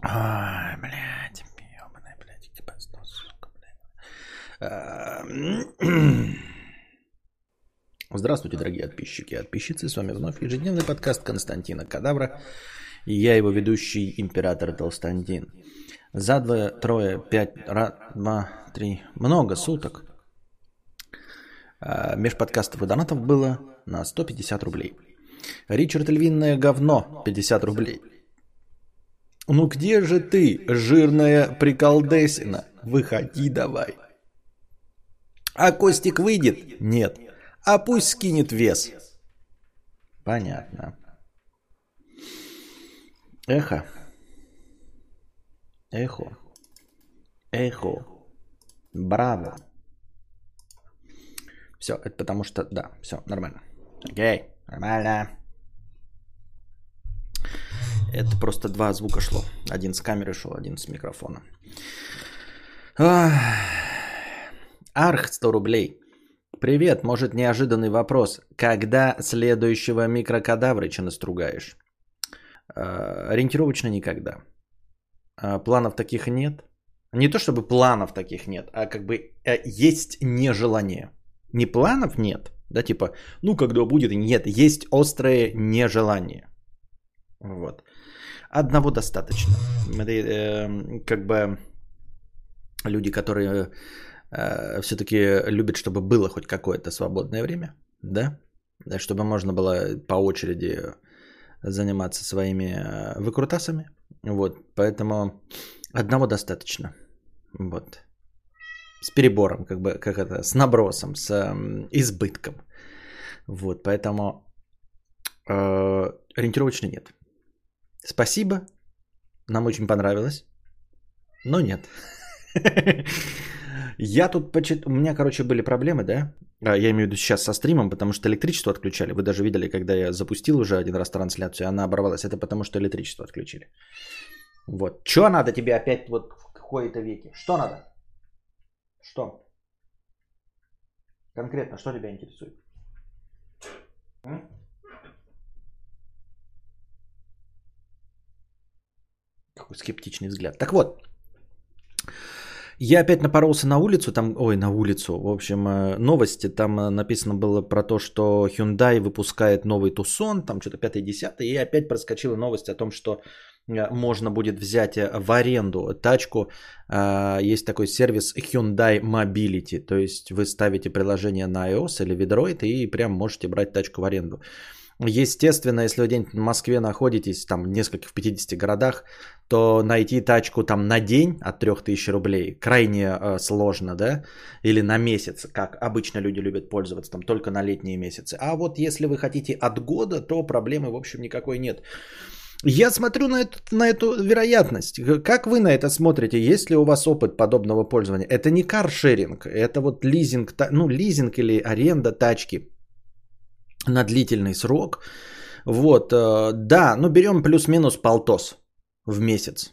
Ай, блядь, ёбаный, блядь, типа, сука, блядь. Здравствуйте, дорогие подписчики и подписчицы. С вами вновь ежедневный подкаст Константина Кадавра. И я его ведущий, император Толстантин. За двое, трое, пять, раз, два, три, много суток а, межподкастов и донатов было на 150 рублей. Ричард Львиное говно 50 рублей. Ну где же ты, жирная приколдесина? Выходи давай. А Костик выйдет? Нет. А пусть скинет вес. Понятно. Эхо. Эхо. Эхо. Браво. Все, это потому что, да, все, нормально. Окей, нормально. Это просто два звука шло. Один с камеры шел, один с микрофона. Арх 100 рублей. Привет, может неожиданный вопрос. Когда следующего микрокадаврыча настругаешь? А, ориентировочно никогда. А, планов таких нет. Не то чтобы планов таких нет, а как бы э, есть нежелание. Не планов нет, да, типа, ну когда будет, нет, есть острое нежелание. Вот. Одного достаточно. Это, э, как бы люди, которые э, все-таки любят, чтобы было хоть какое-то свободное время, да? да, чтобы можно было по очереди заниматься своими э, выкрутасами. Вот, поэтому одного достаточно. Вот. С перебором, как бы, как это, с набросом, с э, избытком. Вот, поэтому э, ориентировочно нет. Спасибо. Нам очень понравилось. Но нет. Я тут почит... У меня, короче, были проблемы, да? А, я имею в виду сейчас со стримом, потому что электричество отключали. Вы даже видели, когда я запустил уже один раз трансляцию, она оборвалась. Это потому что электричество отключили. Вот. Что надо тебе опять вот в какой-то веке? Что надо? Что? Конкретно, что тебя интересует? М? Какой скептичный взгляд. Так вот, я опять напоролся на улицу, там, ой, на улицу, в общем, э, новости, там э, написано было про то, что Hyundai выпускает новый Tucson, там что-то 5-10, и опять проскочила новость о том, что э, можно будет взять в аренду тачку. Есть такой сервис Hyundai Mobility, то есть вы ставите приложение на iOS или Android и прям можете брать тачку в аренду. Естественно, если вы где-нибудь в Москве находитесь, там несколько в 50 городах, то найти тачку там на день от 3000 рублей крайне э, сложно, да, или на месяц, как обычно люди любят пользоваться, там только на летние месяцы. А вот если вы хотите от года, то проблемы, в общем, никакой нет. Я смотрю на эту, на эту вероятность. Как вы на это смотрите? Есть ли у вас опыт подобного пользования? Это не каршеринг, это вот лизинг, ну лизинг или аренда тачки на длительный срок. Вот, э, да, ну берем плюс-минус полтос в месяц.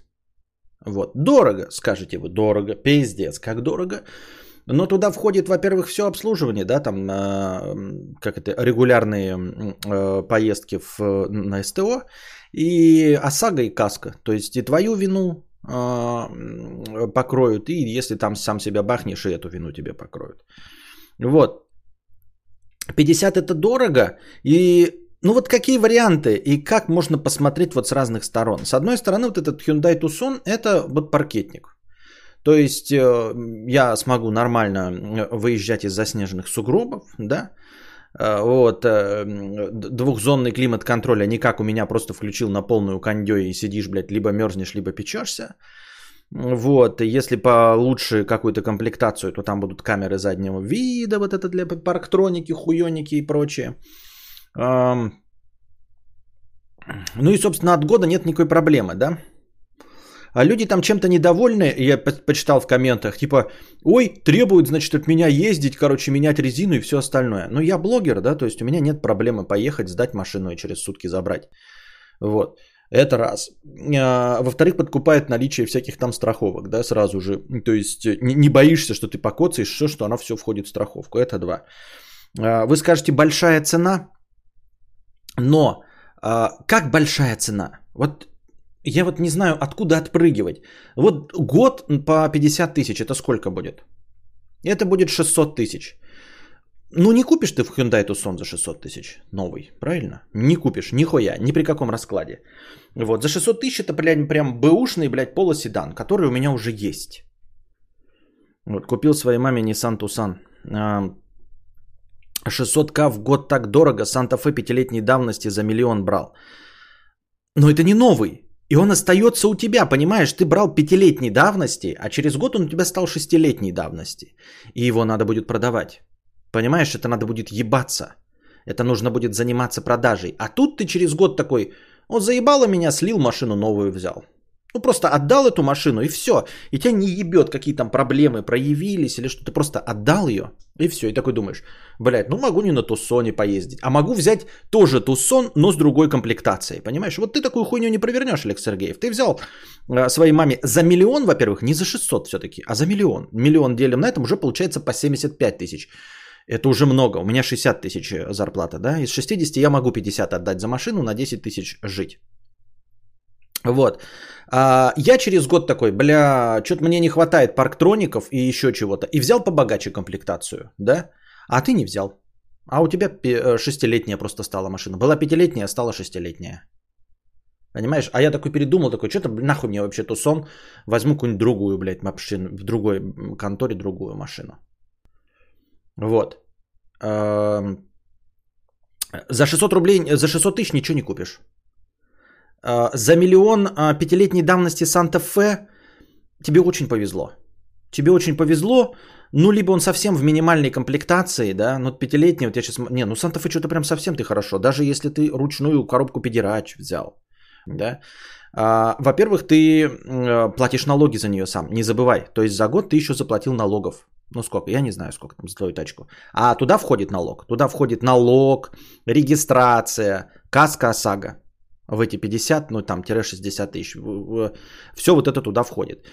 Вот, дорого, скажете вы, дорого, пиздец, как дорого. Но туда входит, во-первых, все обслуживание, да, там, э, как это, регулярные э, поездки в, на СТО и ОСАГО и КАСКО. То есть и твою вину покроют, и если там сам себя бахнешь, и эту вину тебе покроют. Вот, 50 это дорого, и ну вот какие варианты и как можно посмотреть вот с разных сторон? С одной стороны, вот этот Hyundai Tucson это вот паркетник. То есть э, я смогу нормально э, выезжать из заснеженных сугробов, да, э, вот, двухзонный климат контроля не как у меня просто включил на полную кондё и сидишь, блядь, либо мерзнешь, либо печешься. Вот, если получше какую-то комплектацию, то там будут камеры заднего вида, вот это для парктроники, хуёники и прочее. Ну и, собственно, от года нет никакой проблемы, да? А люди там чем-то недовольны, я почитал в комментах, типа, ой, требуют, значит, от меня ездить, короче, менять резину и все остальное. Но я блогер, да, то есть у меня нет проблемы поехать, сдать машину и через сутки забрать. Вот. Это раз. А, во-вторых, подкупает наличие всяких там страховок, да, сразу же. То есть не, не боишься, что ты покоцаешь, что, что оно все входит в страховку. Это два. А, вы скажете, большая цена, но а, как большая цена? Вот я вот не знаю, откуда отпрыгивать. Вот год по 50 тысяч, это сколько будет? Это будет 600 тысяч. Ну, не купишь ты в Hyundai Tucson за 600 тысяч новый, правильно? Не купишь, нихуя, ни при каком раскладе. Вот, за 600 тысяч это, блядь, прям бэушный, блядь, полоседан, который у меня уже есть. Вот, купил своей маме Nissan Tucson. 600к в год так дорого, Санта-Фе пятилетней давности за миллион брал. Но это не новый. И он остается у тебя, понимаешь? Ты брал пятилетней давности, а через год он у тебя стал шестилетней давности. И его надо будет продавать. Понимаешь, это надо будет ебаться. Это нужно будет заниматься продажей. А тут ты через год такой, он заебало меня, слил машину новую взял. Ну просто отдал эту машину и все. И тебя не ебет, какие там проблемы проявились или что. Ты просто отдал ее и все. И такой думаешь, блядь, ну могу не на Тусоне поездить. А могу взять тоже Тусон, но с другой комплектацией. Понимаешь? Вот ты такую хуйню не провернешь, Олег Сергеев. Ты взял э, своей маме за миллион, во-первых, не за 600 все-таки, а за миллион. Миллион делим на этом уже получается по 75 тысяч. Это уже много. У меня 60 тысяч зарплата, да? Из 60 я могу 50 отдать за машину, на 10 тысяч жить. Вот. А, я через год такой, бля, что-то мне не хватает парктроников и еще чего-то. И взял побогаче комплектацию, да? А ты не взял. А у тебя э, шестилетняя просто стала машина. Была пятилетняя, стала шестилетняя. Понимаешь? А я такой передумал, такой, что-то нахуй мне вообще тусон. Возьму какую-нибудь другую, блядь, машину, в другой конторе другую машину. Вот. За 600 рублей, за 600 тысяч ничего не купишь. А, за миллион а, пятилетней давности Санта-Фе тебе очень повезло. Тебе очень повезло, ну, либо он совсем в минимальной комплектации, да, ну, пятилетний, вот я сейчас, не, ну, Санта-Фе что-то прям совсем ты хорошо, даже если ты ручную коробку педерач взял, да. А, во-первых, ты платишь налоги за нее сам, не забывай, то есть за год ты еще заплатил налогов, ну, сколько, я не знаю, сколько там за твою тачку, а туда входит налог, туда входит налог, регистрация, каска ОСАГО, в эти 50, ну там, тире 60 тысяч. Все вот это туда входит.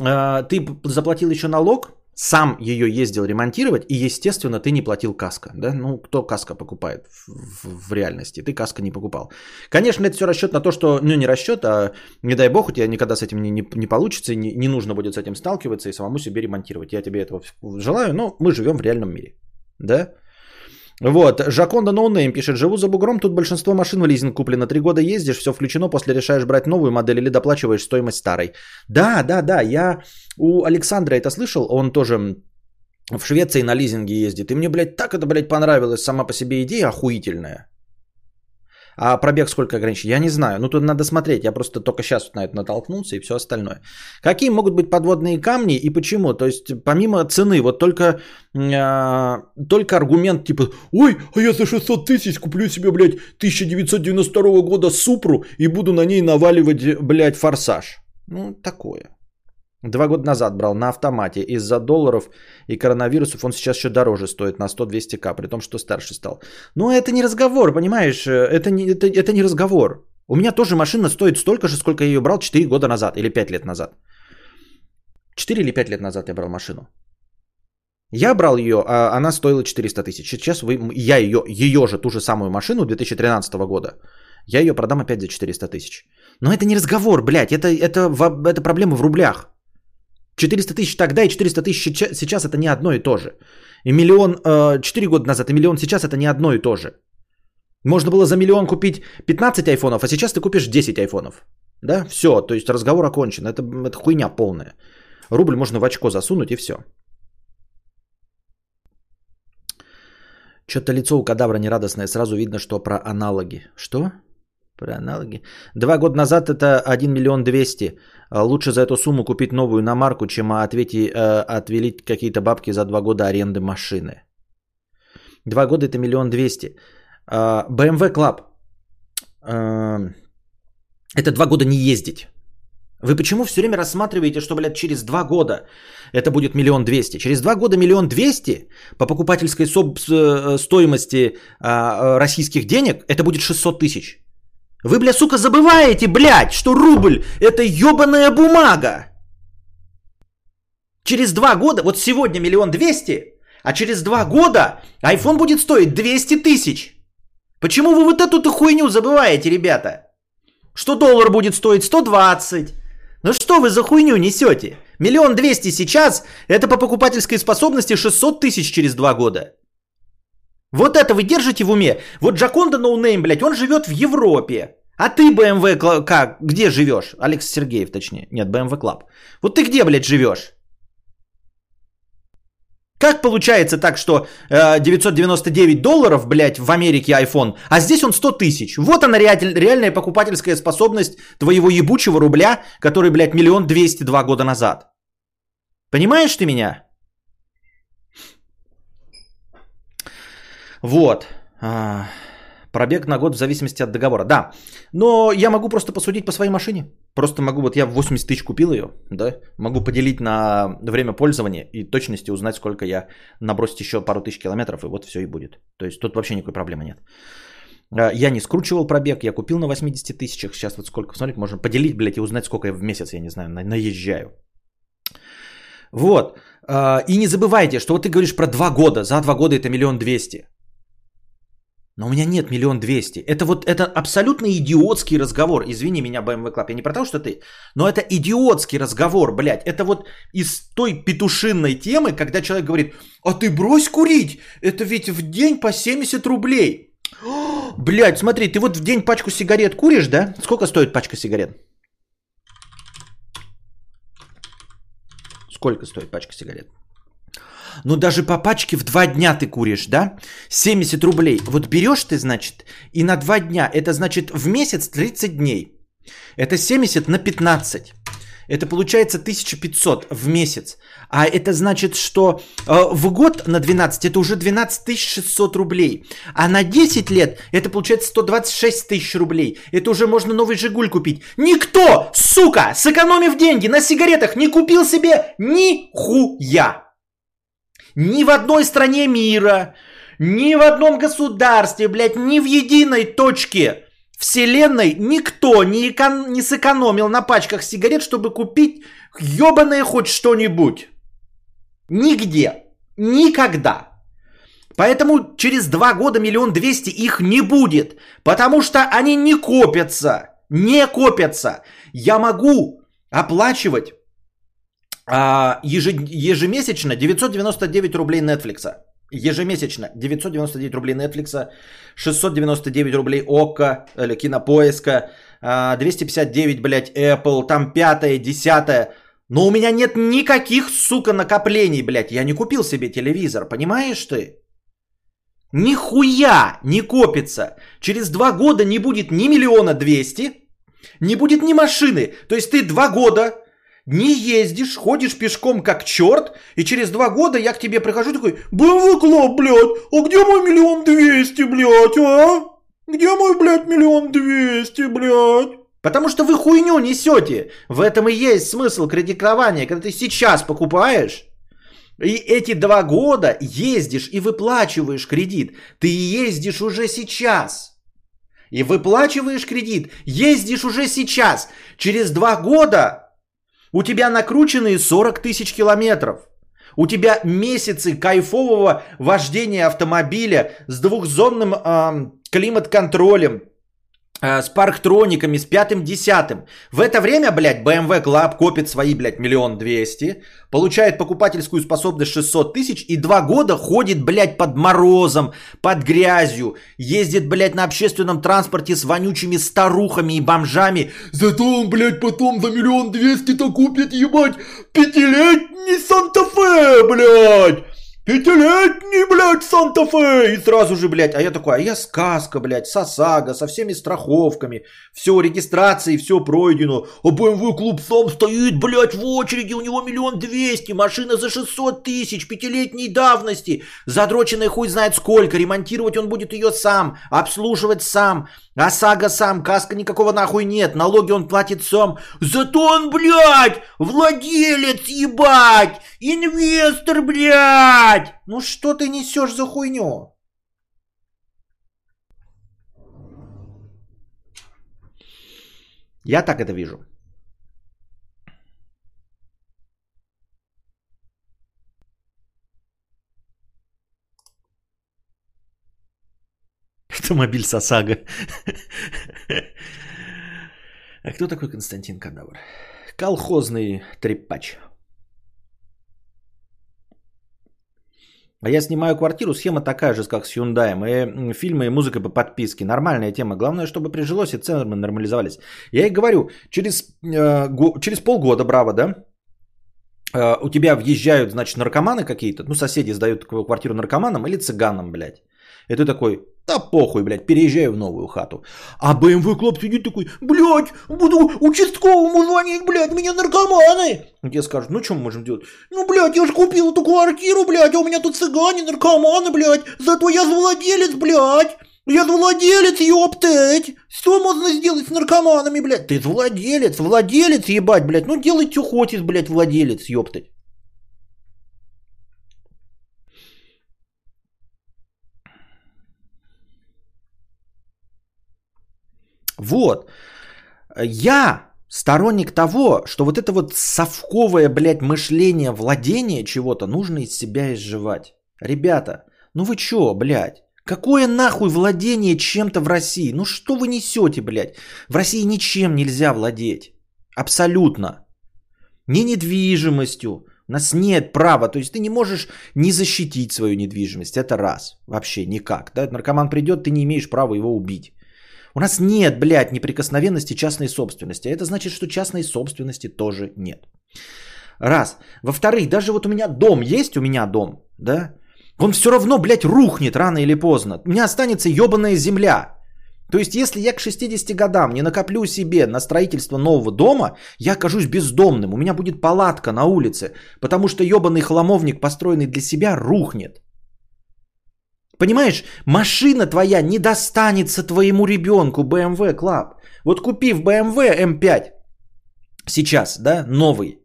А, ты заплатил еще налог, сам ее ездил ремонтировать, и, естественно, ты не платил каска. Да? Ну, кто каска покупает в, в, в реальности? Ты каска не покупал. Конечно, это все расчет на то, что, ну, не расчет, а не дай бог, у тебя никогда с этим не, не, не получится, не, не нужно будет с этим сталкиваться и самому себе ремонтировать. Я тебе этого желаю, но мы живем в реальном мире. Да? Вот, Джаконда Noname пишет, живу за бугром, тут большинство машин в лизинг куплено, три года ездишь, все включено, после решаешь брать новую модель или доплачиваешь стоимость старой. Да, да, да, я у Александра это слышал, он тоже в Швеции на лизинге ездит, и мне, блядь, так это, блядь, понравилось, сама по себе идея охуительная. А пробег сколько ограничен? Я не знаю. Ну, тут надо смотреть. Я просто только сейчас на это натолкнулся и все остальное. Какие могут быть подводные камни и почему? То есть, помимо цены, вот только, э, только аргумент типа, ой, а я за 600 тысяч куплю себе, блядь, 1992 года Супру и буду на ней наваливать, блядь, форсаж. Ну, такое. Два года назад брал на автомате. Из-за долларов и коронавирусов он сейчас еще дороже стоит на 100-200к, при том, что старше стал. Но это не разговор, понимаешь? Это не, это, это не разговор. У меня тоже машина стоит столько же, сколько я ее брал 4 года назад или 5 лет назад. 4 или 5 лет назад я брал машину. Я брал ее, а она стоила 400 тысяч. Сейчас вы, я ее, ее же, ту же самую машину 2013 года, я ее продам опять за 400 тысяч. Но это не разговор, блядь, это, это, это проблема в рублях. 400 тысяч тогда и 400 тысяч сейчас это не одно и то же. И миллион э, 4 года назад и миллион сейчас это не одно и то же. Можно было за миллион купить 15 айфонов, а сейчас ты купишь 10 айфонов. Да, все, то есть разговор окончен. Это, это хуйня полная. Рубль можно в очко засунуть и все. Что-то лицо у кадавра нерадостное, сразу видно, что про аналоги. Что? Про аналоги. Два года назад это 1 миллион 200. А лучше за эту сумму купить новую на марку, чем ответить, э, отвелить какие-то бабки за два года аренды машины. Два года это миллион двести. А, BMW Club. А, это два года не ездить. Вы почему все время рассматриваете, что, блядь, через два года это будет миллион двести? Через два года миллион двести по покупательской э, стоимости российских денег это будет 600 тысяч. Вы, бля, сука, забываете, блядь, что рубль – это ебаная бумага. Через два года, вот сегодня миллион двести, а через два года iPhone будет стоить 200 тысяч. Почему вы вот эту хуйню забываете, ребята? Что доллар будет стоить 120. Ну что вы за хуйню несете? Миллион двести сейчас, это по покупательской способности 600 тысяч через два года. Вот это вы держите в уме. Вот Джаконда Noname, блядь, он живет в Европе. А ты, BMW, как, где живешь? Алекс Сергеев, точнее. Нет, BMW Club. Вот ты где, блядь, живешь? Как получается так, что э, 999 долларов, блядь, в Америке iPhone, а здесь он 100 тысяч? Вот она реаль, реальная покупательская способность твоего ебучего рубля, который, блядь, миллион двести два года назад. Понимаешь ты меня? Вот. А, пробег на год в зависимости от договора. Да. Но я могу просто посудить по своей машине. Просто могу, вот я 80 тысяч купил ее, да, могу поделить на время пользования и точности узнать, сколько я набросить еще пару тысяч километров, и вот все и будет. То есть тут вообще никакой проблемы нет. А, я не скручивал пробег, я купил на 80 тысячах, сейчас вот сколько, посмотрите, можно поделить, блядь, и узнать, сколько я в месяц, я не знаю, наезжаю. Вот. А, и не забывайте, что вот ты говоришь про два года, за два года это миллион двести. Но у меня нет миллион двести. Это вот это абсолютно идиотский разговор. Извини меня, BMW Club, я не про то, что ты. Но это идиотский разговор, блядь. Это вот из той петушинной темы, когда человек говорит, а ты брось курить. Это ведь в день по 70 рублей. Блядь, смотри, ты вот в день пачку сигарет куришь, да? Сколько стоит пачка сигарет? Сколько стоит пачка сигарет? Ну даже по пачке в два дня ты куришь, да? 70 рублей. Вот берешь ты, значит, и на два дня. Это значит в месяц 30 дней. Это 70 на 15. Это получается 1500 в месяц. А это значит, что э, в год на 12 это уже 12 600 рублей. А на 10 лет это получается 126 тысяч рублей. Это уже можно новый Жигуль купить. Никто, сука, сэкономив деньги на сигаретах, не купил себе ни хуя. Ни в одной стране мира, ни в одном государстве, блядь, ни в единой точке вселенной никто не, экон- не сэкономил на пачках сигарет, чтобы купить ебаное хоть что-нибудь. Нигде. Никогда. Поэтому через два года миллион двести их не будет. Потому что они не копятся. Не копятся. Я могу оплачивать а, ежемесячно 999 рублей Netflix. Ежемесячно 999 рублей Netflix, 699 рублей ОККО или Кинопоиска, 259, блядь, Apple, там пятое, десятое. Но у меня нет никаких, сука, накоплений, блядь. Я не купил себе телевизор, понимаешь ты? Нихуя не копится. Через два года не будет ни миллиона двести, не будет ни машины. То есть ты два года не ездишь, ходишь пешком как черт, и через два года я к тебе прихожу такой, BMW Club, блядь, а где мой миллион двести, блядь, а? Где мой, блядь, миллион двести, блядь? Потому что вы хуйню несете. В этом и есть смысл кредитования. Когда ты сейчас покупаешь, и эти два года ездишь и выплачиваешь кредит. Ты ездишь уже сейчас. И выплачиваешь кредит. Ездишь уже сейчас. Через два года у тебя накрученные 40 тысяч километров. У тебя месяцы кайфового вождения автомобиля с двухзонным э, климат-контролем, с парктрониками, с пятым, десятым. В это время, блядь, BMW Club копит свои, блядь, миллион двести, получает покупательскую способность 600 тысяч и два года ходит, блядь, под морозом, под грязью, ездит, блядь, на общественном транспорте с вонючими старухами и бомжами. Зато он, блядь, потом за миллион двести-то купит, ебать, пятилетний Санта-Фе, блядь. Пятилетний, блядь, Санта-Фе! И сразу же, блядь, а я такой, а я сказка, блядь, Сосага, со всеми страховками. Все, регистрации, все пройдено. А BMW клуб сам стоит, блядь, в очереди, у него миллион двести, машина за 600 тысяч, пятилетней давности. Задроченная хуй знает сколько, ремонтировать он будет ее сам, обслуживать сам. ОСАГО сам, каска никакого нахуй нет, налоги он платит сам. Зато он, блядь, владелец, ебать, инвестор, блядь. Ну что ты несешь за хуйню? Я так это вижу. Автомобиль с ОСАГО. А кто такой Константин Кадавр? Колхозный трепач. А я снимаю квартиру, схема такая же, как с Hyundai. И фильмы и музыка по подписке. Нормальная тема. Главное, чтобы прижилось и цены нормализовались. Я и говорю, через, э, через полгода, браво, да, э, у тебя въезжают, значит, наркоманы какие-то, ну, соседи сдают квартиру наркоманам или цыганам, блядь. И ты такой, да похуй, блядь, переезжаю в новую хату. А BMW Club сидит такой, блядь, буду участковому звонить, блядь, меня наркоманы. Тебе скажут, ну что мы можем делать? Ну, блядь, я же купил эту квартиру, блядь, а у меня тут цыгане, наркоманы, блядь. Зато я владелец, блядь. Я владелец, ёптать. Что можно сделать с наркоманами, блядь? Ты владелец, владелец, ебать, блядь. Ну, делай, что хочешь, блядь, владелец, ёптать. Вот. Я сторонник того, что вот это вот совковое, блядь, мышление, владение чего-то нужно из себя изживать. Ребята, ну вы чё, блядь? Какое нахуй владение чем-то в России? Ну что вы несете, блядь? В России ничем нельзя владеть. Абсолютно. Ни недвижимостью. У нас нет права. То есть ты не можешь не защитить свою недвижимость. Это раз. Вообще никак. Да? Наркоман придет, ты не имеешь права его убить. У нас нет, блядь, неприкосновенности частной собственности. А это значит, что частной собственности тоже нет. Раз. Во-вторых, даже вот у меня дом есть, у меня дом, да? Он все равно, блядь, рухнет рано или поздно. У меня останется ебаная земля. То есть, если я к 60 годам не накоплю себе на строительство нового дома, я окажусь бездомным. У меня будет палатка на улице, потому что ебаный хламовник, построенный для себя, рухнет. Понимаешь, машина твоя не достанется твоему ребенку BMW Club. Вот купив BMW M5 сейчас, да, новый,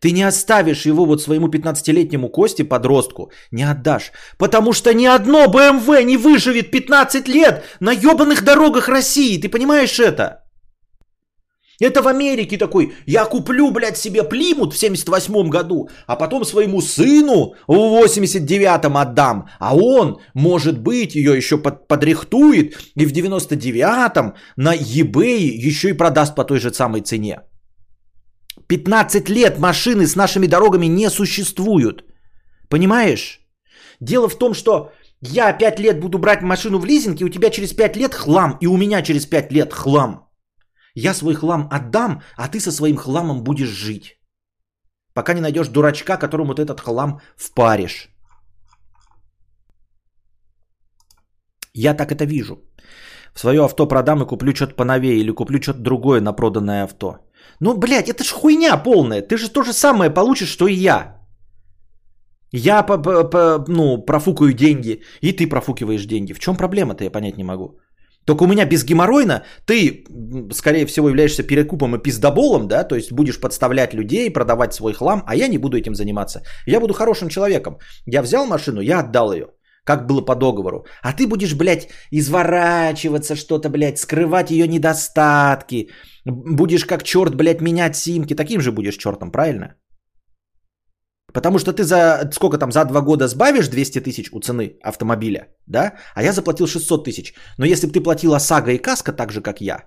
ты не оставишь его вот своему 15-летнему Косте, подростку, не отдашь. Потому что ни одно BMW не выживет 15 лет на ебаных дорогах России. Ты понимаешь это? Это в Америке такой, я куплю, блядь, себе Плимут в 78 году, а потом своему сыну в 89-м отдам. А он, может быть, ее еще под, подрихтует и в 99-м на eBay еще и продаст по той же самой цене. 15 лет машины с нашими дорогами не существуют. Понимаешь? Дело в том, что я 5 лет буду брать машину в лизинг, и у тебя через 5 лет хлам, и у меня через 5 лет хлам. Я свой хлам отдам, а ты со своим хламом будешь жить. Пока не найдешь дурачка, которому ты этот хлам впаришь. Я так это вижу. В свое авто продам и куплю что-то поновее или куплю что-то другое на проданное авто. Ну, блядь, это ж хуйня полная. Ты же то же самое получишь, что и я. Я ну, профукаю деньги, и ты профукиваешь деньги. В чем проблема-то, я понять не могу. Только у меня без геморройна ты, скорее всего, являешься перекупом и пиздоболом, да, то есть будешь подставлять людей, продавать свой хлам, а я не буду этим заниматься. Я буду хорошим человеком. Я взял машину, я отдал ее, как было по договору. А ты будешь, блядь, изворачиваться что-то, блядь, скрывать ее недостатки. Будешь как черт, блядь, менять симки. Таким же будешь чертом, правильно? Потому что ты за сколько там, за два года сбавишь 200 тысяч у цены автомобиля, да? А я заплатил 600 тысяч. Но если бы ты платила ОСАГО и КАСКО так же, как я,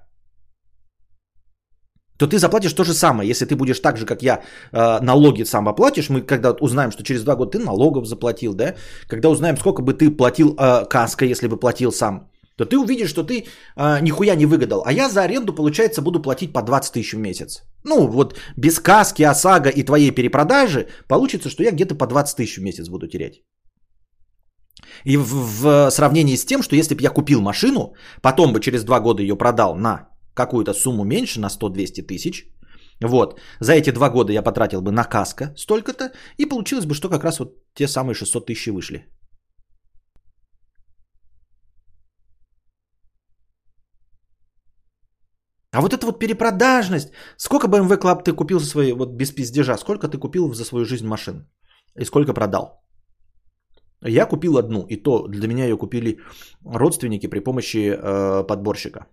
то ты заплатишь то же самое. Если ты будешь так же, как я, э, налоги сам оплатишь, мы когда узнаем, что через два года ты налогов заплатил, да? Когда узнаем, сколько бы ты платил э, КАСКО, если бы платил сам, то ты увидишь, что ты э, нихуя не выгадал. А я за аренду, получается, буду платить по 20 тысяч в месяц. Ну, вот без каски, ОСАГО и твоей перепродажи получится, что я где-то по 20 тысяч в месяц буду терять. И в, в сравнении с тем, что если бы я купил машину, потом бы через два года ее продал на какую-то сумму меньше, на 100-200 тысяч, вот, за эти два года я потратил бы на каско столько-то, и получилось бы, что как раз вот те самые 600 тысяч вышли. А вот эта вот перепродажность. Сколько BMW Club ты купил за свои, вот без пиздежа, сколько ты купил за свою жизнь машин? И сколько продал? Я купил одну, и то для меня ее купили родственники при помощи э, подборщика.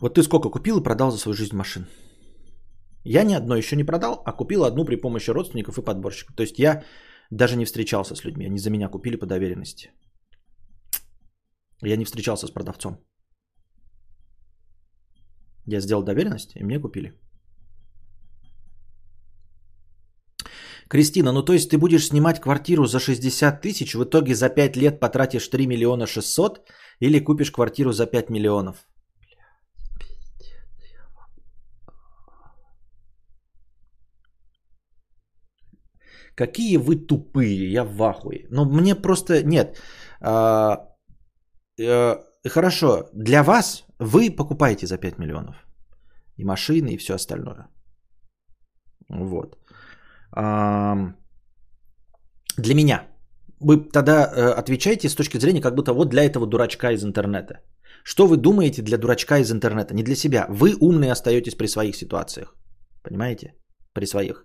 Вот ты сколько купил и продал за свою жизнь машин? Я ни одной еще не продал, а купил одну при помощи родственников и подборщиков. То есть я даже не встречался с людьми, они за меня купили по доверенности. Я не встречался с продавцом. Я сделал доверенность, и мне купили. Кристина, ну то есть ты будешь снимать квартиру за 60 тысяч, в итоге за 5 лет потратишь 3 миллиона 600 или купишь квартиру за 5 миллионов? Какие вы тупые, я в ахуе. Но ну, мне просто нет. А, хорошо, для вас вы покупаете за 5 миллионов. И машины, и все остальное. Вот. Для меня. Вы тогда э, отвечаете с точки зрения, как будто вот для этого дурачка из интернета. Что вы думаете для дурачка из интернета? Не для себя. Вы умные остаетесь при своих ситуациях. Понимаете? При своих.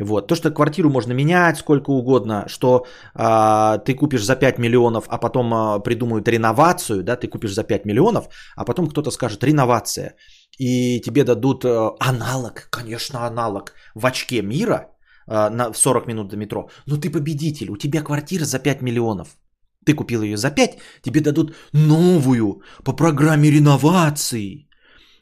Вот. То, что квартиру можно менять сколько угодно, что а, ты купишь за 5 миллионов, а потом а, придумают реновацию, да, ты купишь за 5 миллионов, а потом кто-то скажет реновация, и тебе дадут а, аналог, конечно, аналог в очке мира а, на 40 минут до метро. Но ты победитель, у тебя квартира за 5 миллионов. Ты купил ее за 5, тебе дадут новую по программе реновации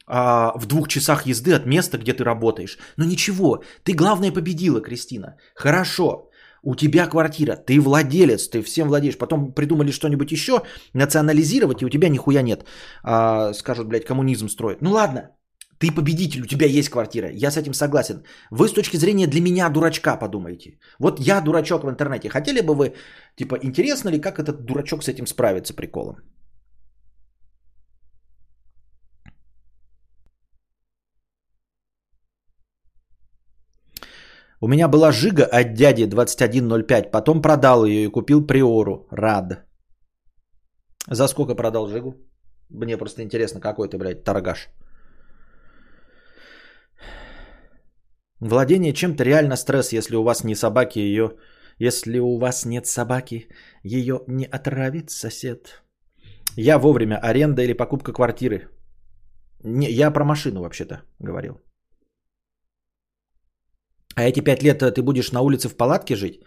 а, в двух часах езды от места, где ты работаешь. Но ничего, ты главное победила, Кристина. Хорошо, у тебя квартира, ты владелец, ты всем владеешь. Потом придумали что-нибудь еще, национализировать, и у тебя нихуя нет. А, скажут, блядь, коммунизм строит. Ну ладно, ты победитель, у тебя есть квартира. Я с этим согласен. Вы с точки зрения для меня дурачка подумайте. Вот я дурачок в интернете. Хотели бы вы, типа, интересно ли, как этот дурачок с этим справится приколом? У меня была Жига от дяди 2105, потом продал ее и купил Приору. Рад. За сколько продал Жигу? Мне просто интересно, какой ты, блядь, торгаш. Владение чем-то реально стресс, если у вас не собаки ее... Если у вас нет собаки, ее не отравит сосед. Я вовремя. Аренда или покупка квартиры. Не, я про машину вообще-то говорил. А эти пять лет э, ты будешь на улице в палатке жить?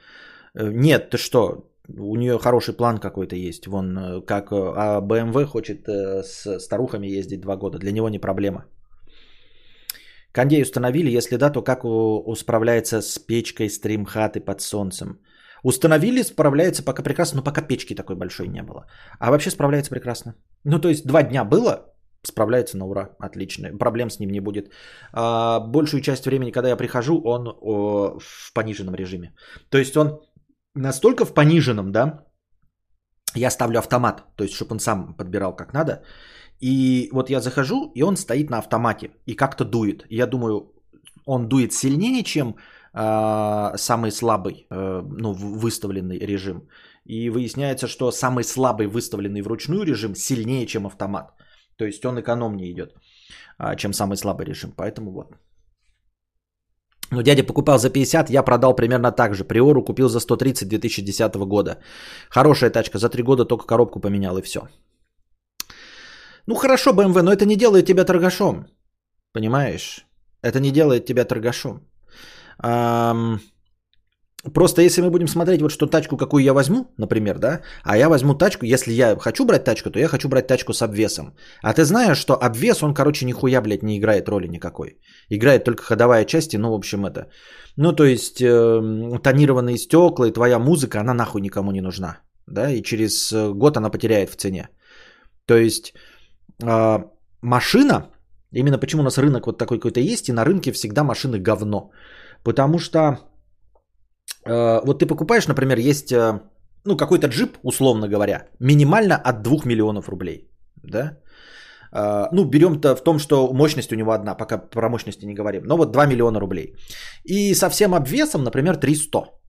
Э, нет, ты что? У нее хороший план какой-то есть. Вон э, как а BMW хочет с старухами ездить два года. Для него не проблема. Кондей установили? Если да, то как справляется с печкой стримхаты под солнцем? Установили, справляется пока прекрасно, но пока печки такой большой не было. А вообще справляется прекрасно. Ну, то есть два дня было, справляется на ура, отлично, проблем с ним не будет. А, большую часть времени, когда я прихожу, он в пониженном режиме. То есть он настолько в пониженном, да, я ставлю автомат, то есть чтобы он сам подбирал как надо. И вот я захожу, и он стоит на автомате и как-то дует. Я думаю, он дует сильнее, чем э, самый слабый, э, ну, выставленный режим. И выясняется, что самый слабый выставленный вручную режим сильнее, чем автомат. То есть он экономнее идет, а, чем самый слабый режим. Поэтому вот. Но дядя покупал за 50, я продал примерно так же. Приору купил за 130 2010 года. Хорошая тачка, за 3 года только коробку поменял и все. Ну хорошо, BMW, но это не делает тебя торгашом. Понимаешь? Это не делает тебя торгашом. Ам... Просто если мы будем смотреть вот что тачку, какую я возьму, например, да, а я возьму тачку, если я хочу брать тачку, то я хочу брать тачку с обвесом. А ты знаешь, что обвес, он, короче, нихуя, блядь, не играет роли никакой. Играет только ходовая часть, и, ну, в общем, это. Ну, то есть, э, тонированные стекла и твоя музыка, она нахуй никому не нужна. Да, и через э, год она потеряет в цене. То есть, э, машина, именно почему у нас рынок вот такой какой-то есть, и на рынке всегда машины говно. Потому что вот ты покупаешь, например, есть э, ну, какой-то джип, условно говоря, минимально от 2 миллионов рублей. Да? Э, ну, берем-то в том, что мощность у него одна, пока про мощности не говорим. Но вот 2 миллиона рублей. И со всем обвесом, например, 300.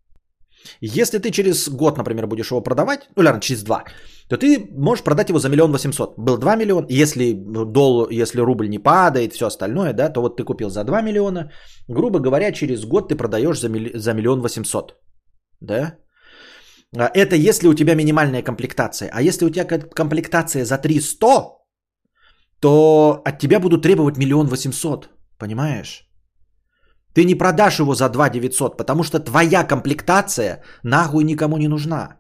Если ты через год, например, будешь его продавать, ну, ладно, через два, то ты можешь продать его за миллион восемьсот. Был 2 миллиона, если, дол, если рубль не падает, все остальное, да, то вот ты купил за 2 миллиона, грубо говоря, через год ты продаешь за, за миллион восемьсот, да. А это если у тебя минимальная комплектация. А если у тебя комплектация за 300, то от тебя будут требовать миллион восемьсот, понимаешь? Ты не продашь его за 2 900, потому что твоя комплектация нахуй никому не нужна.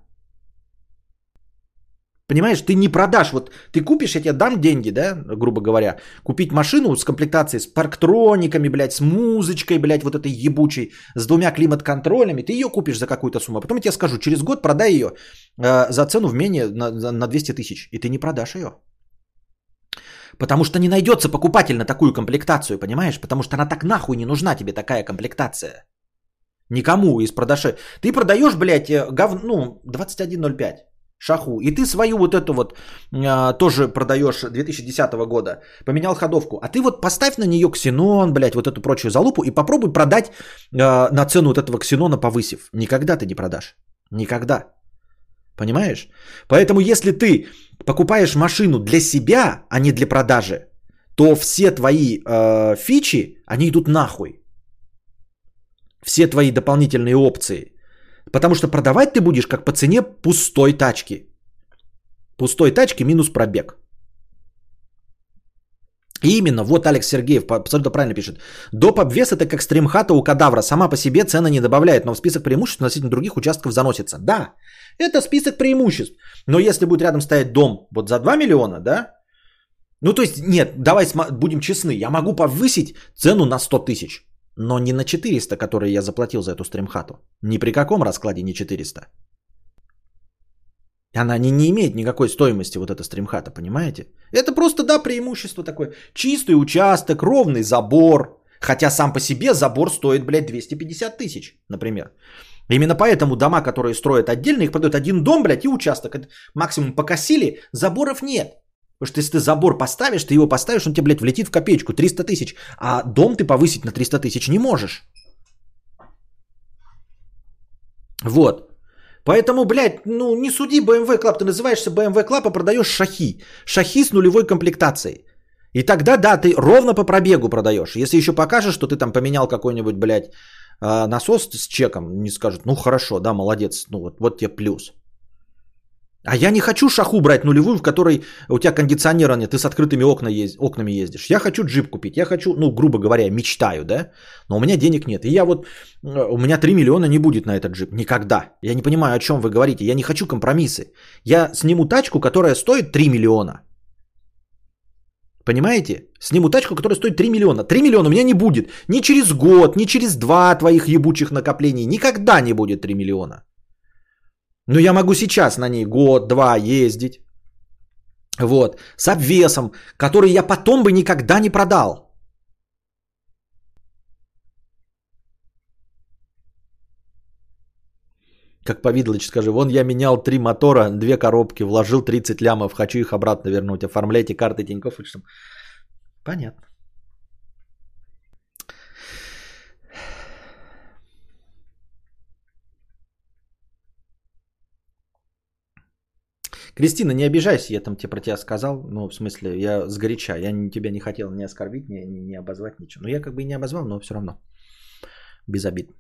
Понимаешь, ты не продашь. Вот ты купишь, я тебе дам деньги, да, грубо говоря, купить машину с комплектацией, с парктрониками, блядь, с музычкой, блядь, вот этой ебучей, с двумя климат-контролями, ты ее купишь за какую-то сумму. А потом я тебе скажу, через год продай ее э, за цену в менее на, на 200 тысяч, и ты не продашь ее. Потому что не найдется покупатель на такую комплектацию, понимаешь? Потому что она так нахуй не нужна тебе такая комплектация. Никому из продажи. Ты продаешь, блядь, э, гов... ну, 21.05 шаху. И ты свою вот эту вот а, тоже продаешь 2010 года. Поменял ходовку. А ты вот поставь на нее ксенон, блядь, вот эту прочую залупу и попробуй продать а, на цену вот этого ксенона повысив. Никогда ты не продашь. Никогда. Понимаешь? Поэтому если ты покупаешь машину для себя, а не для продажи, то все твои э, фичи, они идут нахуй. Все твои дополнительные опции – Потому что продавать ты будешь как по цене пустой тачки. Пустой тачки минус пробег. И именно, вот Алекс Сергеев абсолютно правильно пишет. Доп. обвес это как стримхата у кадавра. Сама по себе цена не добавляет, но в список преимуществ относительно других участков заносится. Да, это список преимуществ. Но если будет рядом стоять дом вот за 2 миллиона, да? Ну то есть, нет, давай будем честны. Я могу повысить цену на 100 тысяч но не на 400, которые я заплатил за эту стримхату. Ни при каком раскладе не 400. Она не, не имеет никакой стоимости, вот эта стримхата, понимаете? Это просто, да, преимущество такое. Чистый участок, ровный забор. Хотя сам по себе забор стоит, блядь, 250 тысяч, например. Именно поэтому дома, которые строят отдельно, их продают один дом, блядь, и участок. Это максимум покосили, заборов нет. Потому что если ты забор поставишь, ты его поставишь, он тебе, блядь, влетит в копеечку, 300 тысяч. А дом ты повысить на 300 тысяч не можешь. Вот. Поэтому, блядь, ну не суди BMW Club. Ты называешься BMW Club, а продаешь шахи. Шахи с нулевой комплектацией. И тогда, да, ты ровно по пробегу продаешь. Если еще покажешь, что ты там поменял какой-нибудь, блядь, а, насос с чеком, не скажут, ну хорошо, да, молодец, ну вот, вот тебе плюс. А я не хочу шаху брать нулевую, в которой у тебя кондиционера нет, ты с открытыми окна ез... окнами ездишь. Я хочу джип купить, я хочу, ну, грубо говоря, мечтаю, да? Но у меня денег нет. И я вот, у меня 3 миллиона не будет на этот джип. Никогда. Я не понимаю, о чем вы говорите. Я не хочу компромиссы. Я сниму тачку, которая стоит 3 миллиона. Понимаете? Сниму тачку, которая стоит 3 миллиона. 3 миллиона у меня не будет. Ни через год, ни через два твоих ебучих накоплений. Никогда не будет 3 миллиона. Но я могу сейчас на ней год-два ездить. Вот. С обвесом, который я потом бы никогда не продал. Как Повидлыч, скажи, вон я менял три мотора, две коробки, вложил 30 лямов, хочу их обратно вернуть. Оформляйте карты Тинькофф. Понятно. Кристина, не обижайся, я там тебе про тебя сказал. Ну, в смысле, я сгоряча. Я тебя не хотел ни оскорбить, ни, ни, ни обозвать, ничего. Но я как бы и не обозвал, но все равно. Без обид.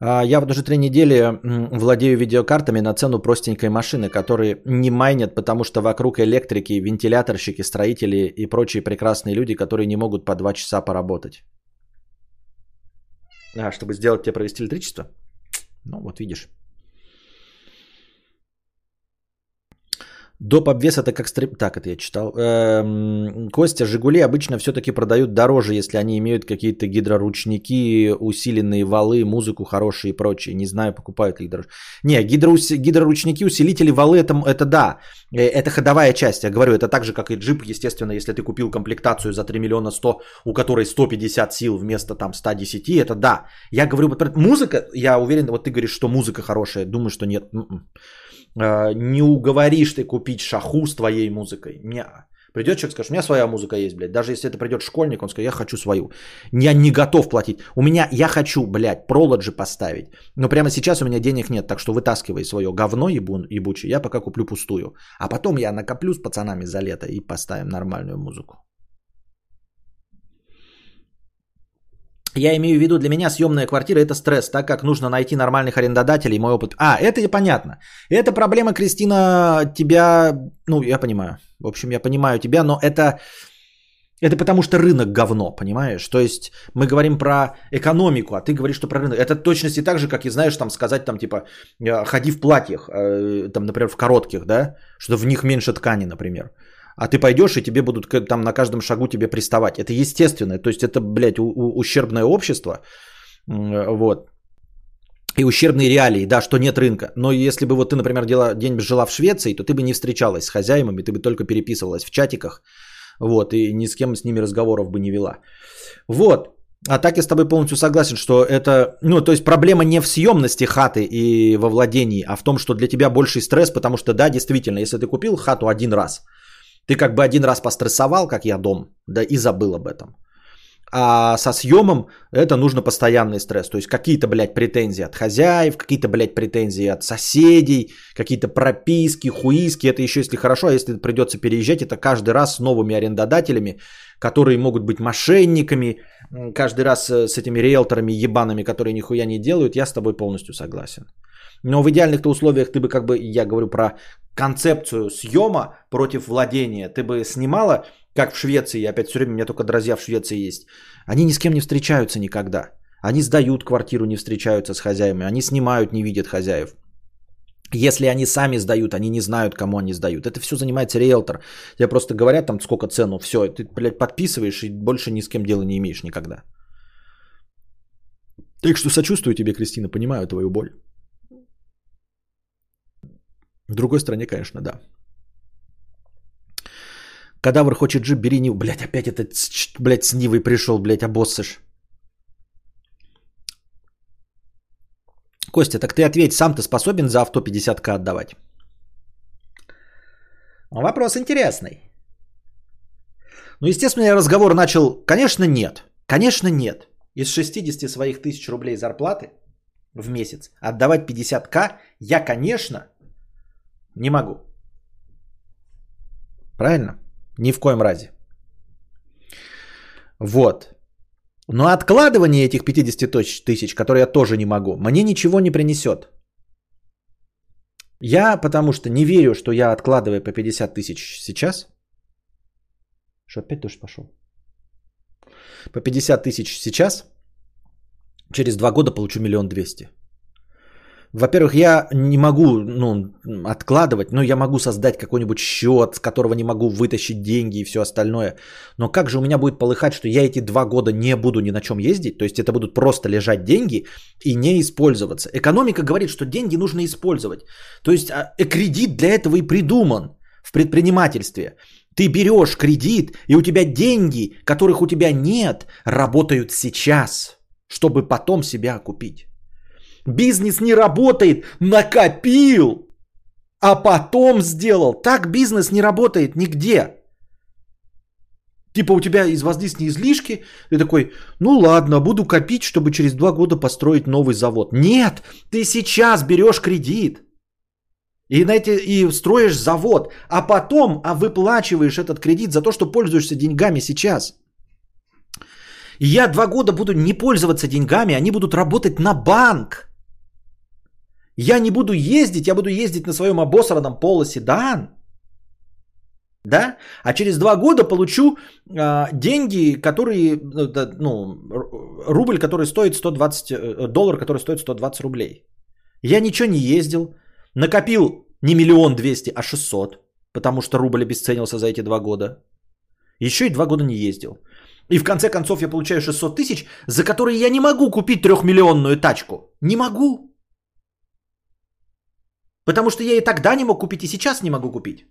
А, я вот уже три недели владею видеокартами на цену простенькой машины, которые не майнят, потому что вокруг электрики, вентиляторщики, строители и прочие прекрасные люди, которые не могут по два часа поработать. А, чтобы сделать тебе провести электричество? Ну, вот видишь. Доп. обвес это как стрип... Так, это я читал. Эм, Костя, Жигули обычно все-таки продают дороже, если они имеют какие-то гидроручники, усиленные валы, музыку хорошие и прочее. Не знаю, покупают ли их дороже. Не, гидроус... гидроручники, усилители, валы, это, это да. Э, это ходовая часть, я говорю. Это так же, как и джип, естественно, если ты купил комплектацию за 3 миллиона 100, у которой 150 сил вместо там 110, это да. Я говорю, музыка, я уверен, вот ты говоришь, что музыка хорошая. Думаю, что нет. А, не уговоришь ты купить шаху с твоей музыкой. Не. Придет человек, скажет, у меня своя музыка есть, блядь. Даже если это придет школьник, он скажет, я хочу свою. Я не готов платить. У меня, я хочу, блядь, пролоджи поставить. Но прямо сейчас у меня денег нет, так что вытаскивай свое говно ебун, ебучее. Я пока куплю пустую. А потом я накоплю с пацанами за лето и поставим нормальную музыку. Я имею в виду, для меня съемная квартира это стресс, так как нужно найти нормальных арендодателей, мой опыт. А, это понятно. Это проблема, Кристина, тебя, ну, я понимаю. В общем, я понимаю тебя, но это Это потому что рынок говно, понимаешь? То есть мы говорим про экономику, а ты говоришь, что про рынок. Это точности так же, как и знаешь, там сказать, там типа, э, ходи в платьях, э, там, например, в коротких, да, что в них меньше ткани, например. А ты пойдешь, и тебе будут там на каждом шагу тебе приставать. Это естественно. То есть это, блядь, ущербное общество. Вот. И ущербные реалии, да, что нет рынка. Но если бы вот ты, например, дела, день жила в Швеции, то ты бы не встречалась с хозяевами, ты бы только переписывалась в чатиках, вот, и ни с кем с ними разговоров бы не вела. Вот. А так я с тобой полностью согласен, что это, ну, то есть проблема не в съемности хаты и во владении, а в том, что для тебя больший стресс, потому что, да, действительно, если ты купил хату один раз, ты как бы один раз пострессовал, как я дом, да, и забыл об этом. А со съемом это нужно постоянный стресс. То есть какие-то, блядь, претензии от хозяев, какие-то, блядь, претензии от соседей, какие-то прописки, хуиски. Это еще если хорошо, а если придется переезжать, это каждый раз с новыми арендодателями, которые могут быть мошенниками, каждый раз э, с этими риэлторами ебаными, которые нихуя не делают, я с тобой полностью согласен. Но в идеальных-то условиях ты бы как бы, я говорю про концепцию съема против владения, ты бы снимала как в Швеции, опять все время, у меня только друзья в Швеции есть. Они ни с кем не встречаются никогда. Они сдают квартиру, не встречаются с хозяевами. Они снимают, не видят хозяев. Если они сами сдают, они не знают, кому они сдают. Это все занимается риэлтор. Тебе просто говорят там сколько цену, все, ты, блядь, подписываешь и больше ни с кем дела не имеешь никогда. Так что сочувствую тебе, Кристина, понимаю твою боль. В другой стране, конечно, да. Кадавр хочет джип, бери Ниву. Блять, опять этот, блядь, с Нивой пришел, блядь, обоссышь. Костя, так ты ответь, сам ты способен за авто 50к отдавать? Вопрос интересный. Ну, естественно, я разговор начал, конечно, нет. Конечно, нет. Из 60 своих тысяч рублей зарплаты в месяц отдавать 50к я, конечно, не могу. Правильно? Ни в коем разе. Вот. Но откладывание этих 50 тысяч, которые я тоже не могу, мне ничего не принесет. Я потому что не верю, что я откладывая по 50 тысяч сейчас. Что опять тоже пошел? По 50 тысяч сейчас, через два года получу миллион двести. Во-первых, я не могу ну, откладывать, но я могу создать какой-нибудь счет, с которого не могу вытащить деньги и все остальное. Но как же у меня будет полыхать, что я эти два года не буду ни на чем ездить? То есть это будут просто лежать деньги и не использоваться. Экономика говорит, что деньги нужно использовать. То есть а, э, кредит для этого и придуман в предпринимательстве. Ты берешь кредит, и у тебя деньги, которых у тебя нет, работают сейчас, чтобы потом себя окупить. Бизнес не работает, накопил, а потом сделал. Так бизнес не работает нигде. Типа у тебя из воздействия излишки, ты такой, ну ладно, буду копить, чтобы через два года построить новый завод. Нет, ты сейчас берешь кредит. И, на эти, и строишь завод, а потом а выплачиваешь этот кредит за то, что пользуешься деньгами сейчас. Я два года буду не пользоваться деньгами, они будут работать на банк. Я не буду ездить, я буду ездить на своем обосранном полоседан. Да? А через два года получу э, деньги, которые, ну, рубль, который стоит 120, э, доллар, который стоит 120 рублей. Я ничего не ездил, накопил не миллион двести, а 600, потому что рубль обесценился за эти два года. Еще и два года не ездил. И в конце концов я получаю 600 тысяч, за которые я не могу купить трехмиллионную тачку. Не могу. Потому что я и тогда не мог купить, и сейчас не могу купить.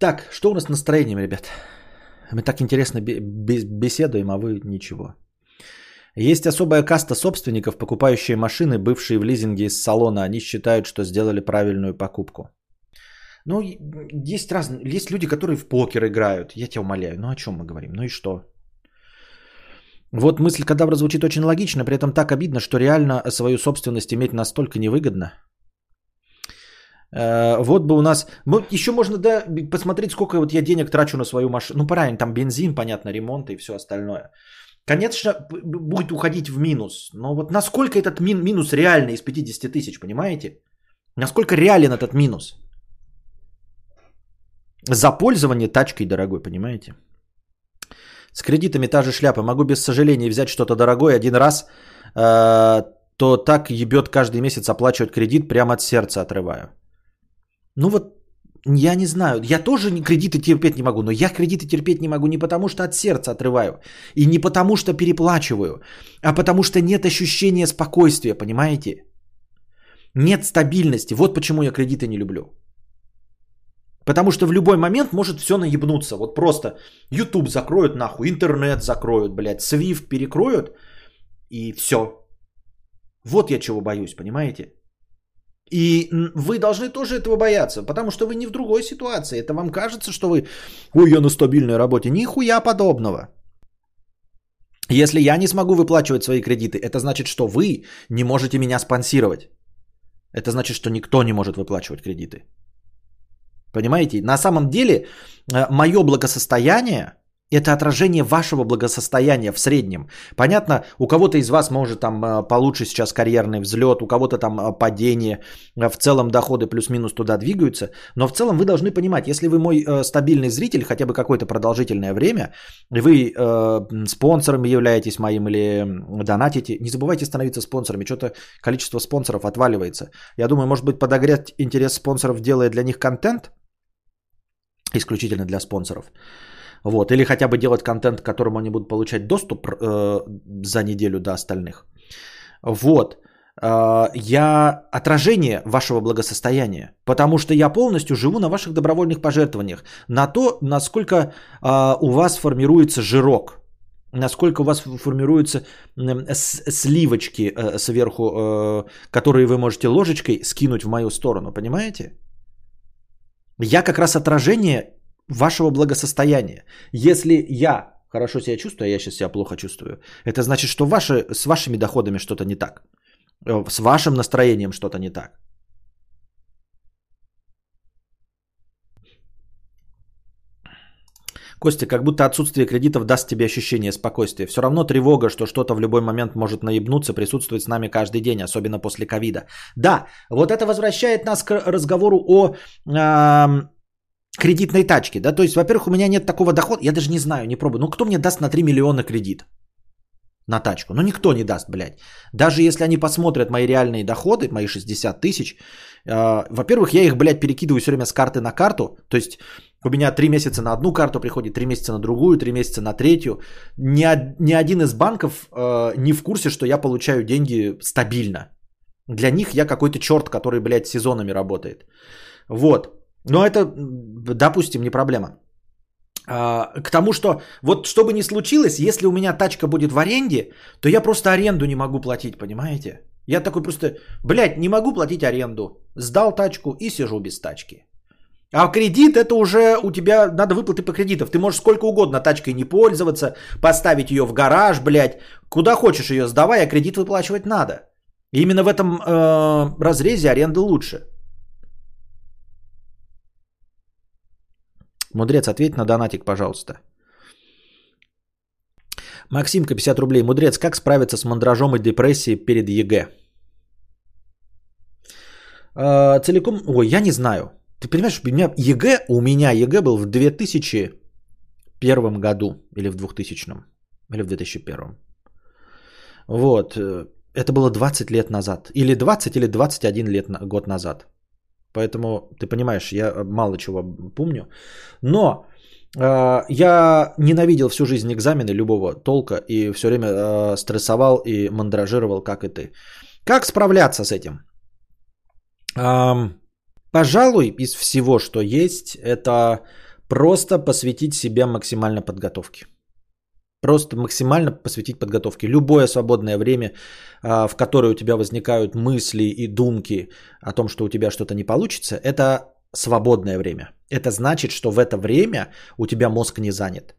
Так, что у нас с настроением, ребят? Мы так интересно беседуем, а вы ничего. Есть особая каста собственников, покупающие машины, бывшие в лизинге из салона. Они считают, что сделали правильную покупку. Ну, есть разные, есть люди, которые в покер играют. Я тебя умоляю, ну о чем мы говорим? Ну и что? Вот мысль кадавра звучит очень логично, при этом так обидно, что реально свою собственность иметь настолько невыгодно. Э, вот бы у нас... Еще можно да, посмотреть, сколько вот я денег трачу на свою машину. Ну, правильно, там бензин, понятно, ремонт и все остальное. Конечно, будет уходить в минус. Но вот насколько этот мин- минус реальный из 50 тысяч, понимаете? Насколько реален этот минус? За пользование тачкой дорогой, понимаете? С кредитами та же шляпа. Могу без сожаления взять что-то дорогое один раз, э, то так ебет каждый месяц оплачивать кредит, прямо от сердца отрываю. Ну вот, я не знаю, я тоже кредиты терпеть не могу, но я кредиты терпеть не могу не потому, что от сердца отрываю, и не потому, что переплачиваю, а потому, что нет ощущения спокойствия, понимаете? Нет стабильности. Вот почему я кредиты не люблю. Потому что в любой момент может все наебнуться. Вот просто YouTube закроют нахуй, интернет закроют, блядь, Swift перекроют и все. Вот я чего боюсь, понимаете? И вы должны тоже этого бояться, потому что вы не в другой ситуации. Это вам кажется, что вы, ой, я на стабильной работе. Нихуя подобного. Если я не смогу выплачивать свои кредиты, это значит, что вы не можете меня спонсировать. Это значит, что никто не может выплачивать кредиты. Понимаете? На самом деле, э, мое благосостояние это отражение вашего благосостояния в среднем. Понятно, у кого-то из вас может там э, получше сейчас карьерный взлет, у кого-то там э, падение, в целом доходы плюс-минус туда двигаются, но в целом вы должны понимать, если вы мой э, стабильный зритель хотя бы какое-то продолжительное время, вы э, спонсором являетесь моим или донатите, не забывайте становиться спонсорами, что-то количество спонсоров отваливается. Я думаю, может быть подогреть интерес спонсоров, делая для них контент, исключительно для спонсоров. Вот, или хотя бы делать контент, к которому они будут получать доступ э, за неделю до остальных. Вот. Э, я отражение вашего благосостояния, потому что я полностью живу на ваших добровольных пожертвованиях, на то, насколько э, у вас формируется жирок, насколько у вас формируются сливочки э, сверху, э, которые вы можете ложечкой скинуть в мою сторону, понимаете? Я как раз отражение вашего благосостояния. Если я хорошо себя чувствую, а я сейчас себя плохо чувствую, это значит, что ваши, с вашими доходами что-то не так. Э, с вашим настроением что-то не так. Костя, как будто отсутствие кредитов даст тебе ощущение спокойствия. Все равно тревога, что что-то в любой момент может наебнуться, присутствует с нами каждый день, особенно после ковида. Да, вот это возвращает нас к разговору о кредитной тачке. Да? То есть, во-первых, у меня нет такого дохода, я даже не знаю, не пробую. Ну, кто мне даст на 3 миллиона кредит? на тачку. Ну, никто не даст, блядь. Даже если они посмотрят мои реальные доходы, мои 60 тысяч, э, во-первых, я их, блядь, перекидываю все время с карты на карту. То есть у меня 3 месяца на одну карту приходит, 3 месяца на другую, 3 месяца на третью. Ни, ни один из банков э, не в курсе, что я получаю деньги стабильно. Для них я какой-то черт, который, блядь, сезонами работает. Вот. Но это, допустим, не проблема. А, к тому, что вот что бы ни случилось, если у меня тачка будет в аренде, то я просто аренду не могу платить, понимаете? Я такой просто, блядь, не могу платить аренду. Сдал тачку и сижу без тачки. А кредит это уже у тебя надо выплаты по кредитам. Ты можешь сколько угодно тачкой не пользоваться, поставить ее в гараж, блядь. Куда хочешь ее сдавай, а кредит выплачивать надо. И именно в этом э, разрезе аренда лучше. Мудрец, ответь на донатик, пожалуйста. Максимка, 50 рублей. Мудрец, как справиться с мандражом и депрессией перед ЕГЭ? Э, целиком, ой, я не знаю. Ты понимаешь, у меня ЕГЭ, у меня ЕГЭ был в 2001 году или в 2000 или в 2001. Вот. Э, это было 20 лет назад. Или 20, или 21 лет, год назад. Поэтому, ты понимаешь, я мало чего помню. Но э, я ненавидел всю жизнь экзамены любого толка и все время э, стрессовал и мандражировал, как и ты. Как справляться с этим? Э, пожалуй, из всего, что есть, это просто посвятить себя максимально подготовке. Просто максимально посвятить подготовке. Любое свободное время, а, в которое у тебя возникают мысли и думки о том, что у тебя что-то не получится, это свободное время. Это значит, что в это время у тебя мозг не занят.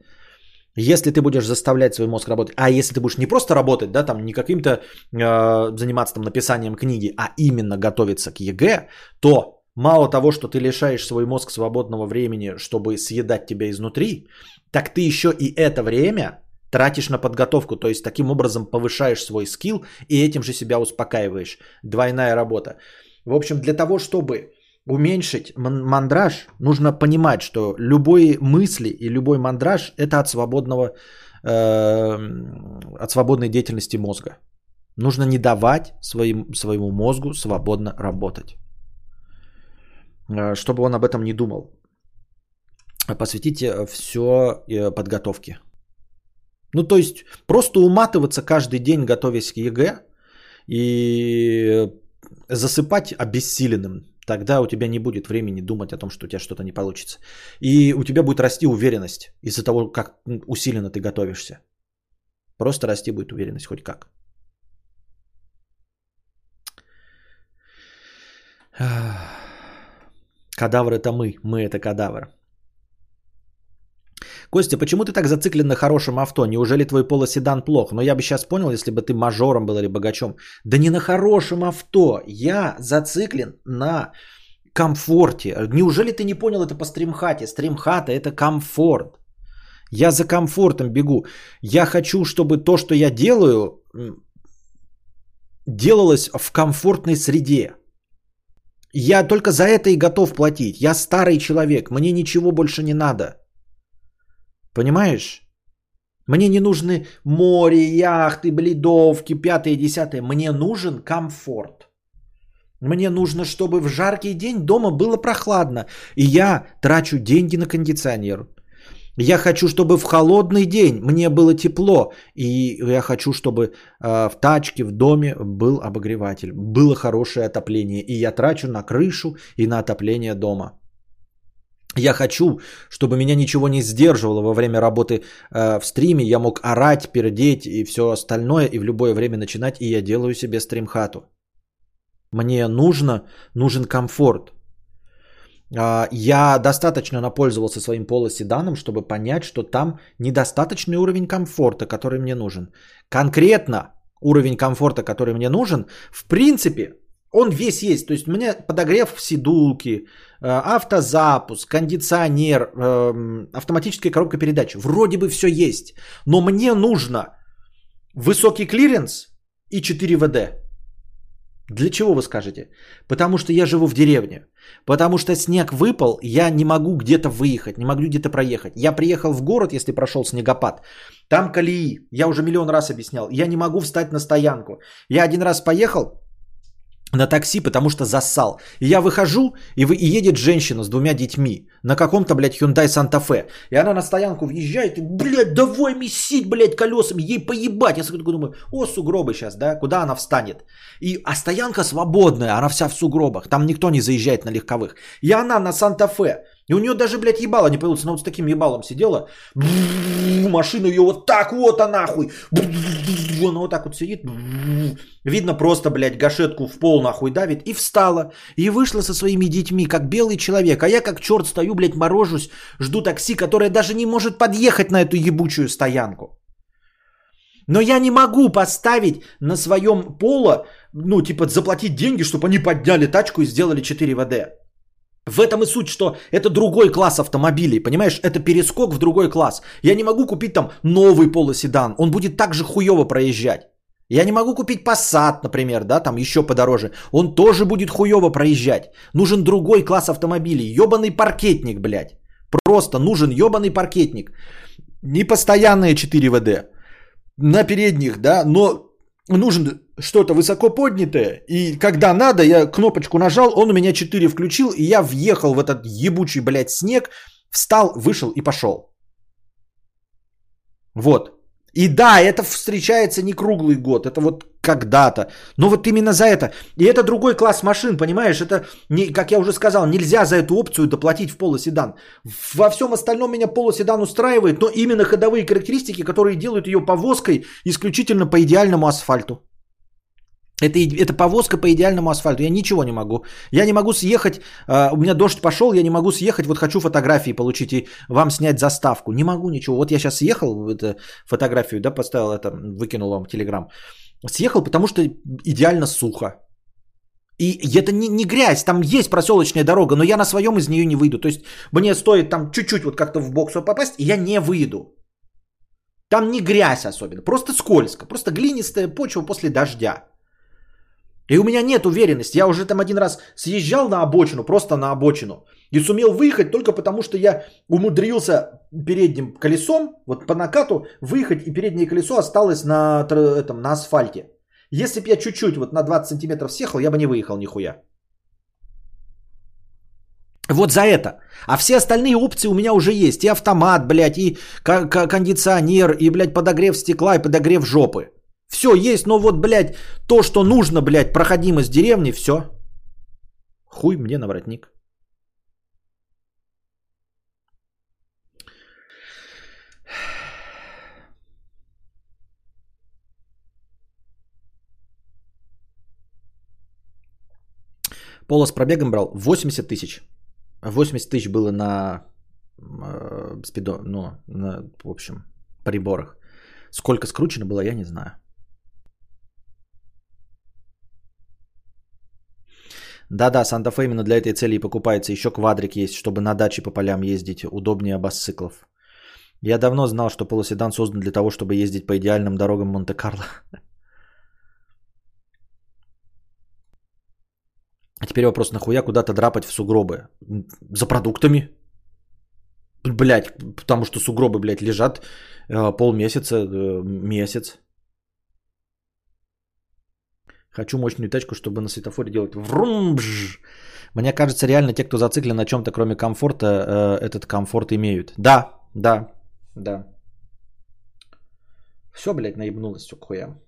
Если ты будешь заставлять свой мозг работать, а если ты будешь не просто работать, да, там не каким-то э, заниматься там написанием книги, а именно готовиться к ЕГЭ, то мало того, что ты лишаешь свой мозг свободного времени, чтобы съедать тебя изнутри, так ты еще и это время тратишь на подготовку, то есть таким образом повышаешь свой скилл и этим же себя успокаиваешь. Двойная работа. В общем, для того, чтобы уменьшить мандраж, нужно понимать, что любые мысли и любой мандраж это от свободного, э, от свободной деятельности мозга. Нужно не давать своим, своему мозгу свободно работать, э, чтобы он об этом не думал. Посвятите все э, подготовке. Ну, то есть, просто уматываться каждый день, готовясь к ЕГЭ, и засыпать обессиленным. Тогда у тебя не будет времени думать о том, что у тебя что-то не получится. И у тебя будет расти уверенность из-за того, как усиленно ты готовишься. Просто расти будет уверенность хоть как. Кадавр это мы, мы это кадавр. Костя, почему ты так зациклен на хорошем авто? Неужели твой полоседан плох? Но я бы сейчас понял, если бы ты мажором был или богачом. Да не на хорошем авто. Я зациклен на комфорте. Неужели ты не понял это по стримхате? Стримхата это комфорт. Я за комфортом бегу. Я хочу, чтобы то, что я делаю, делалось в комфортной среде. Я только за это и готов платить. Я старый человек, мне ничего больше не надо. Понимаешь? Мне не нужны море, яхты, бледовки, пятое, десятое. Мне нужен комфорт. Мне нужно, чтобы в жаркий день дома было прохладно. И я трачу деньги на кондиционер. Я хочу, чтобы в холодный день мне было тепло. И я хочу, чтобы э, в тачке, в доме был обогреватель. Было хорошее отопление. И я трачу на крышу и на отопление дома. Я хочу, чтобы меня ничего не сдерживало во время работы э, в стриме. Я мог орать, пердеть и все остальное, и в любое время начинать, и я делаю себе стримхату. Мне нужно, нужен комфорт. Э, я достаточно напользовался своим полоседаном, чтобы понять, что там недостаточный уровень комфорта, который мне нужен. Конкретно уровень комфорта, который мне нужен, в принципе, он весь есть. То есть у меня подогрев в сидулке, э, автозапуск, кондиционер, эм, автоматическая коробка передач. Вроде бы все есть. Но мне нужно высокий клиренс и 4WD. Для чего вы скажете? Потому что я живу в деревне. Потому что снег выпал, я не могу где-то выехать, не могу где-то проехать. Я приехал в город, если прошел снегопад. Там колеи. Я уже миллион раз объяснял. Я не могу встать на стоянку. Я один раз поехал, на такси, потому что зассал. И я выхожу, и, вы, и едет женщина с двумя детьми на каком-то, блядь, Hyundai Santa Fe. И она на стоянку въезжает, и, блядь, давай месить, блядь, колесами, ей поебать. Я такой думаю, о, сугробы сейчас, да, куда она встанет? И, а стоянка свободная, она вся в сугробах, там никто не заезжает на легковых. И она на Fe и у нее даже, блядь, ебало не появилось. Она вот с таким ебалом сидела. Машину ее вот так вот, а нахуй. Она вот так вот сидит. Видно просто, блядь, гашетку в пол нахуй давит. И встала. И вышла со своими детьми, как белый человек. А я как черт стою, блядь, морожусь. Жду такси, которое даже не может подъехать на эту ебучую стоянку. Но я не могу поставить на своем поло, ну, типа, заплатить деньги, чтобы они подняли тачку и сделали 4 ВД. В этом и суть, что это другой класс автомобилей, понимаешь? Это перескок в другой класс. Я не могу купить там новый полоседан, он будет так же хуево проезжать. Я не могу купить Passat, например, да, там еще подороже. Он тоже будет хуево проезжать. Нужен другой класс автомобилей. Ебаный паркетник, блядь. Просто нужен ебаный паркетник. Непостоянные 4 ВД. На передних, да, но нужен что-то высоко поднятое, и когда надо, я кнопочку нажал, он у меня 4 включил, и я въехал в этот ебучий, блядь, снег, встал, вышел и пошел. Вот. И да, это встречается не круглый год, это вот когда-то. Но вот именно за это. И это другой класс машин, понимаешь? Это, не, как я уже сказал, нельзя за эту опцию доплатить в полоседан. Во всем остальном меня полоседан устраивает, но именно ходовые характеристики, которые делают ее повозкой исключительно по идеальному асфальту. Это, это повозка по идеальному асфальту. Я ничего не могу. Я не могу съехать. Uh, у меня дождь пошел, я не могу съехать. Вот хочу фотографии получить и вам снять заставку. Не могу ничего. Вот я сейчас съехал, это, фотографию, да, поставил это, выкинул вам Телеграм. Съехал, потому что идеально сухо. И это не, не грязь, там есть проселочная дорога, но я на своем из нее не выйду. То есть мне стоит там чуть-чуть вот как-то в бокс попасть, и я не выйду. Там не грязь особенно, просто скользко, просто глинистая почва после дождя. И у меня нет уверенности. Я уже там один раз съезжал на обочину, просто на обочину. И сумел выехать только потому, что я умудрился передним колесом, вот по накату, выехать, и переднее колесо осталось на, этом, на асфальте. Если бы я чуть-чуть вот на 20 сантиметров съехал, я бы не выехал нихуя. Вот за это. А все остальные опции у меня уже есть. И автомат, блядь, и кондиционер, и, блядь, подогрев стекла, и подогрев жопы. Все есть, но вот, блядь, то, что нужно, блядь, проходимость деревни, все. Хуй мне на воротник. Поло с пробегом брал 80 тысяч. 80 тысяч было на э, спидо, ну, на, в общем, приборах. Сколько скручено было, я не знаю. Да-да, Санта-Фе именно для этой цели и покупается. Еще квадрик есть, чтобы на даче по полям ездить. Удобнее обоссыклов. Я давно знал, что полуседан создан для того, чтобы ездить по идеальным дорогам Монте-Карло. А теперь вопрос, нахуя куда-то драпать в сугробы? За продуктами? Блять, потому что сугробы, блядь, лежат э, полмесяца, э, месяц. Хочу мощную тачку, чтобы на светофоре делать врумбж. Мне кажется, реально те, кто зациклен на чем-то, кроме комфорта, э, этот комфорт имеют. Да, да, да. Все, блядь, наебнулось, все к хуям.